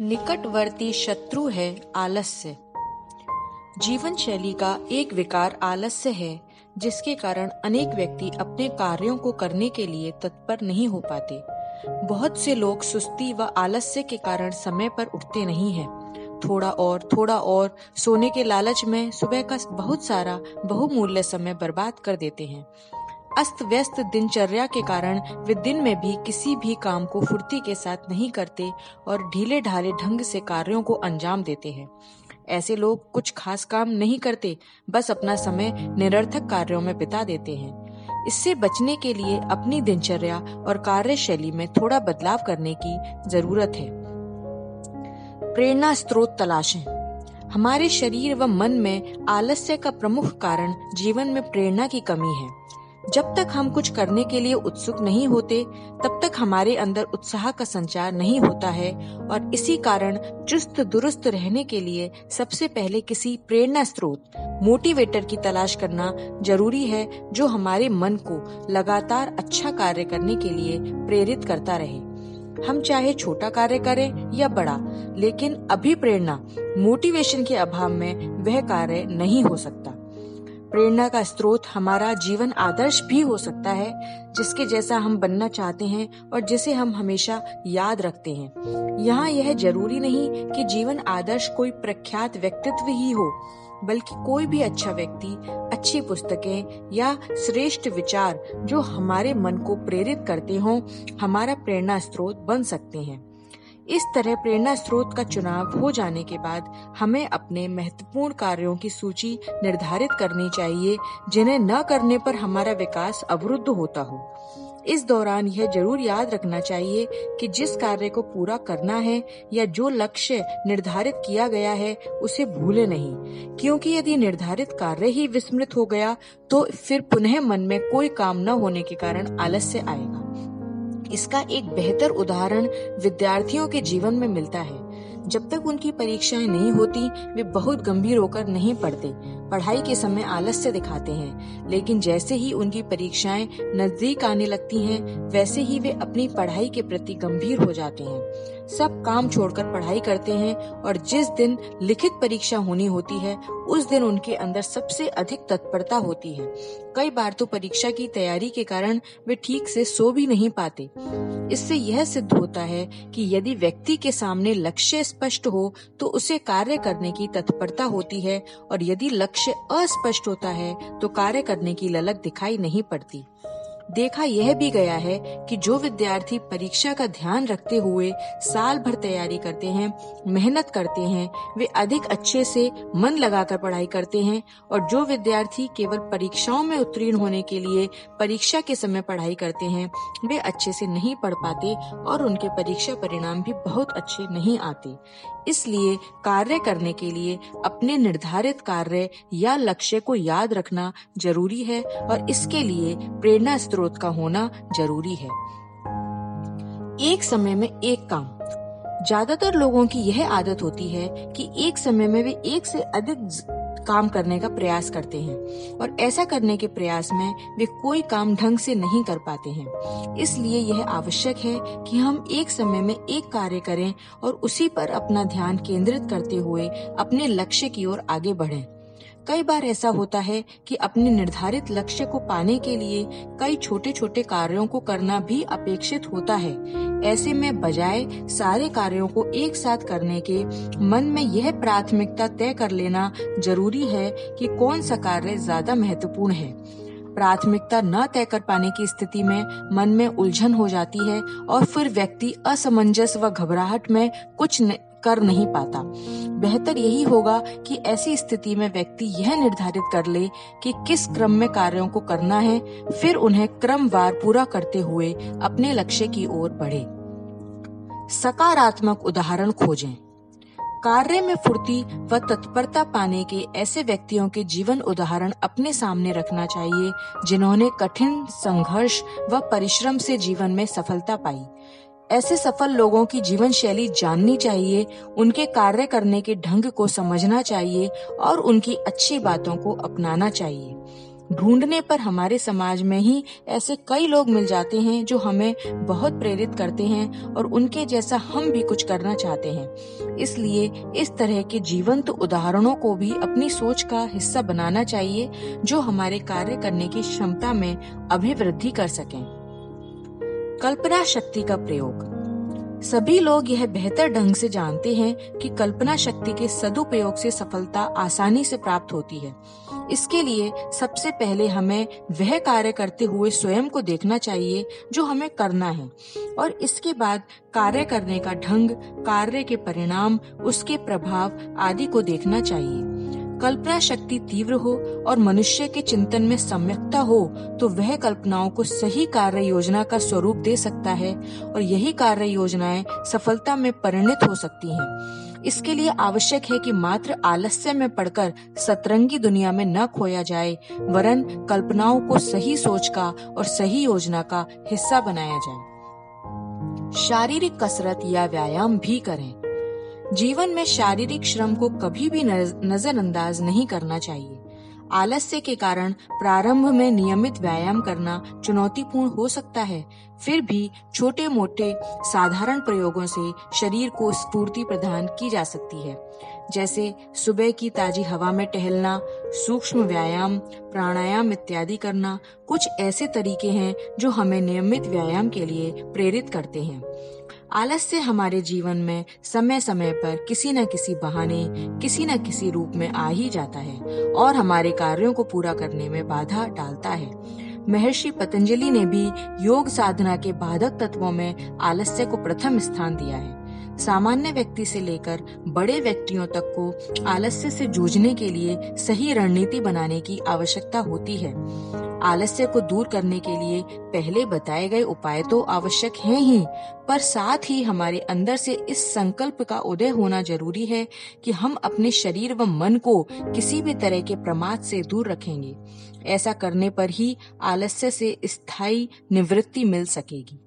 निकटवर्ती शत्रु है आलस्य। जीवन शैली का एक विकार आलस्य है, जिसके कारण अनेक व्यक्ति अपने कार्यों को करने के लिए तत्पर नहीं हो पाते। बहुत से लोग सुस्ती व आलस्य के कारण समय पर उठते नहीं हैं। थोड़ा और थोड़ा और, सोने के लालच में सुबह का बहुत सारा बहुमूल्य समय बर्बाद कर देते हैं। अस्त व्यस्त दिनचर्या के कारण वे दिन में भी किसी भी काम को फुर्ती के साथ नहीं करते और ढीले ढाले ढंग से कार्यों को अंजाम देते हैं। ऐसे लोग कुछ खास काम नहीं करते, बस अपना समय निरर्थक कार्यों में बिता देते हैं। इससे बचने के लिए अपनी दिनचर्या और कार्यशैली में थोड़ा बदलाव करने की ज़रूरत है। प्रेरणा स्रोत तलाशें। हमारे शरीर व मन में आलस्य का प्रमुख कारण जीवन में प्रेरणा की कमी है। जब तक हम कुछ करने के लिए उत्सुक नहीं होते, तब तक हमारे अंदर उत्साह का संचार नहीं होता है और इसी कारण चुस्त दुरुस्त रहने के लिए सबसे पहले किसी प्रेरणा स्रोत, मोटिवेटर की तलाश करना ज़रूरी है जो हमारे मन को लगातार अच्छा कार्य करने के लिए प्रेरित करता रहे। हम चाहे छोटा कार्य करें या बड़ा, लेकिन अभी प्रेरणा मोटिवेशन के अभाव में वह कार्य नहीं हो सकता। प्रेरणा का स्रोत हमारा जीवन आदर्श भी हो सकता है, जिसके जैसा हम बनना चाहते हैं और जिसे हम हमेशा याद रखते हैं। यहाँ यह ज़रूरी नहीं कि जीवन आदर्श कोई प्रख्यात व्यक्तित्व ही हो, बल्कि कोई भी अच्छा व्यक्ति, अच्छी पुस्तकें या श्रेष्ठ विचार जो हमारे मन को प्रेरित करते हों, हमारा प्रेरणा स्रोत बन सकते हैं। इस तरह प्रेरणा स्रोत का चुनाव हो जाने के बाद हमें अपने महत्वपूर्ण कार्यों की सूची निर्धारित करनी चाहिए, जिन्हें न करने पर हमारा विकास अवरुद्ध होता हो। इस दौरान यह ज़रूर याद रखना चाहिए कि जिस कार्य को पूरा करना है या जो लक्ष्य निर्धारित किया गया है, उसे भूले नहीं। क्योंकि यदि निर्धारित कार्य ही विस्मृत हो गया तो फिर पुनः मन में कोई काम न होने के कारण आलस्य आएगा। इसका एक बेहतर उदाहरण विद्यार्थियों के जीवन में मिलता है। जब तक उनकी परीक्षाएँ नहीं होती, वे बहुत गंभीर होकर नहीं पढ़ते। पढ़ाई के समय आलस्य दिखाते हैं, लेकिन जैसे ही उनकी परीक्षाएँ नज़दीक आने लगती हैं, वैसे ही वे अपनी पढ़ाई के प्रति गंभीर हो जाते हैं। सब काम छोड़कर पढ़ाई करते हैं और जिस दिन लिखित परीक्षा होनी होती है, उस दिन उनके अंदर सबसे अधिक तत्परता होती है। कई बार तो परीक्षा की तैयारी के कारण वे ठीक से सो भी नहीं पाते। इससे यह सिद्ध होता है कि यदि व्यक्ति के सामने लक्ष्य स्पष्ट हो तो उसे कार्य करने की तत्परता होती है और यदि लक्ष्य अस्पष्ट होता है तो कार्य करने की ललक दिखाई नहीं पड़ती। देखा यह भी गया है कि जो विद्यार्थी परीक्षा का ध्यान रखते हुए साल भर तैयारी करते हैं, मेहनत करते हैं, वे अधिक अच्छे से मन लगाकर पढ़ाई करते हैं और जो विद्यार्थी केवल परीक्षाओं में उत्तीर्ण होने के लिए परीक्षा के समय पढ़ाई करते हैं, वे अच्छे से नहीं पढ़ पाते और उनके परीक्षा परिणाम भी बहुत अच्छे नहीं आते। इसलिए कार्य करने के लिए अपने निर्धारित कार्य या लक्ष्य को याद रखना ज़रूरी है और इसके लिए प्रेरणा स्रोत का होना ज़रूरी है। एक समय में एक काम। ज़्यादातर लोगों की यह आदत होती है कि एक समय में वे एक से अधिक काम करने का प्रयास करते हैं और ऐसा करने के प्रयास में वे कोई काम ढंग से नहीं कर पाते हैं। इसलिए यह आवश्यक है कि हम एक समय में एक कार्य करें और उसी पर अपना ध्यान केंद्रित करते हुए अपने लक्ष्य की ओर आगे बढ़ें। कई बार ऐसा होता है कि अपने निर्धारित लक्ष्य को पाने के लिए कई छोटे छोटे कार्यों को करना भी अपेक्षित होता है। ऐसे में बजाय सारे कार्यों को एक साथ करने के, मन में यह प्राथमिकता तय कर लेना ज़रूरी है कि कौन सा कार्य ज़्यादा महत्वपूर्ण है। प्राथमिकता न तय कर पाने की स्थिति में मन में उलझन हो जाती है और फिर व्यक्ति असमंजस व घबराहट में कुछ कर नहीं पाता। बेहतर यही होगा कि ऐसी स्थिति में व्यक्ति यह निर्धारित कर ले कि किस क्रम में कार्यों को करना है, फिर उन्हें क्रमवार पूरा करते हुए अपने लक्ष्य की ओर बढ़े। सकारात्मक उदाहरण खोजें। कार्य में फुर्ती व तत्परता पाने के ऐसे व्यक्तियों के जीवन उदाहरण अपने सामने रखना चाहिए, जिन्होंने कठिन संघर्ष व परिश्रम से जीवन में सफलता पाई। ऐसे सफल लोगों की जीवन शैली जाननी चाहिए, उनके कार्य करने के ढंग को समझना चाहिए और उनकी अच्छी बातों को अपनाना चाहिए। ढूँढने पर हमारे समाज में ही ऐसे कई लोग मिल जाते हैं जो हमें बहुत प्रेरित करते हैं और उनके जैसा हम भी कुछ करना चाहते हैं। इसलिए इस तरह के जीवंत उदाहरणों को भी अपनी सोच का हिस्सा बनाना चाहिए, जो हमारे कार्य करने की क्षमता में अभिवृद्धि कर सकें। कल्पना शक्ति का प्रयोग। सभी लोग यह बेहतर ढंग से जानते हैं कि कल्पना शक्ति के सदुपयोग से सफलता आसानी से प्राप्त होती है। इसके लिए सबसे पहले हमें वह कार्य करते हुए स्वयं को देखना चाहिए जो हमें करना है और इसके बाद कार्य करने का ढंग, कार्य के परिणाम, उसके प्रभाव आदि को देखना चाहिए। कल्पना शक्ति तीव्र हो और मनुष्य के चिंतन में सम्यकता हो तो वह कल्पनाओं को सही कार्य योजना का स्वरूप दे सकता है और यही कार्य योजनाएँ सफलता में परिणित हो सकती हैं। इसके लिए आवश्यक है कि मात्र आलस्य में पड़कर सतरंगी दुनिया में न खोया जाए, वरन कल्पनाओं को सही सोच का और सही योजना का हिस्सा बनाया जाए शारीरिक कसरत या व्यायाम भी करें जीवन में शारीरिक श्रम को कभी भी नजरअंदाज नहीं करना चाहिए। आलस्य के कारण प्रारंभ में नियमित व्यायाम करना चुनौतीपूर्ण हो सकता है। फिर भी छोटे मोटे साधारण प्रयोगों से शरीर को स्फूर्ति प्रदान की जा सकती है। जैसे सुबह की ताजी हवा में टहलना, सूक्ष्म व्यायाम, प्राणायाम इत्यादि करना कुछ ऐसे तरीके हैं जो हमें नियमित व्यायाम के लिए प्रेरित करते हैं। आलस्य हमारे जीवन में समय समय पर किसी न किसी बहाने, किसी न किसी रूप में आ ही जाता है और हमारे कार्यों को पूरा करने में बाधा डालता है। महर्षि पतंजलि ने भी योग साधना के बाधक तत्वों में आलस्य को प्रथम स्थान दिया है। सामान्य व्यक्ति से लेकर बड़े व्यक्तियों तक को आलस्य से जूझने के लिए सही रणनीति बनाने की आवश्यकता होती है। आलस्य को दूर करने के लिए पहले बताए गए उपाय तो आवश्यक हैं ही, पर साथ ही हमारे अंदर से इस संकल्प का उदय होना ज़रूरी है कि हम अपने शरीर व मन को किसी भी तरह के प्रमाद से दूर रखेंगे। ऐसा करने पर ही आलस्य से स्थायी निवृत्ति मिल सकेगी।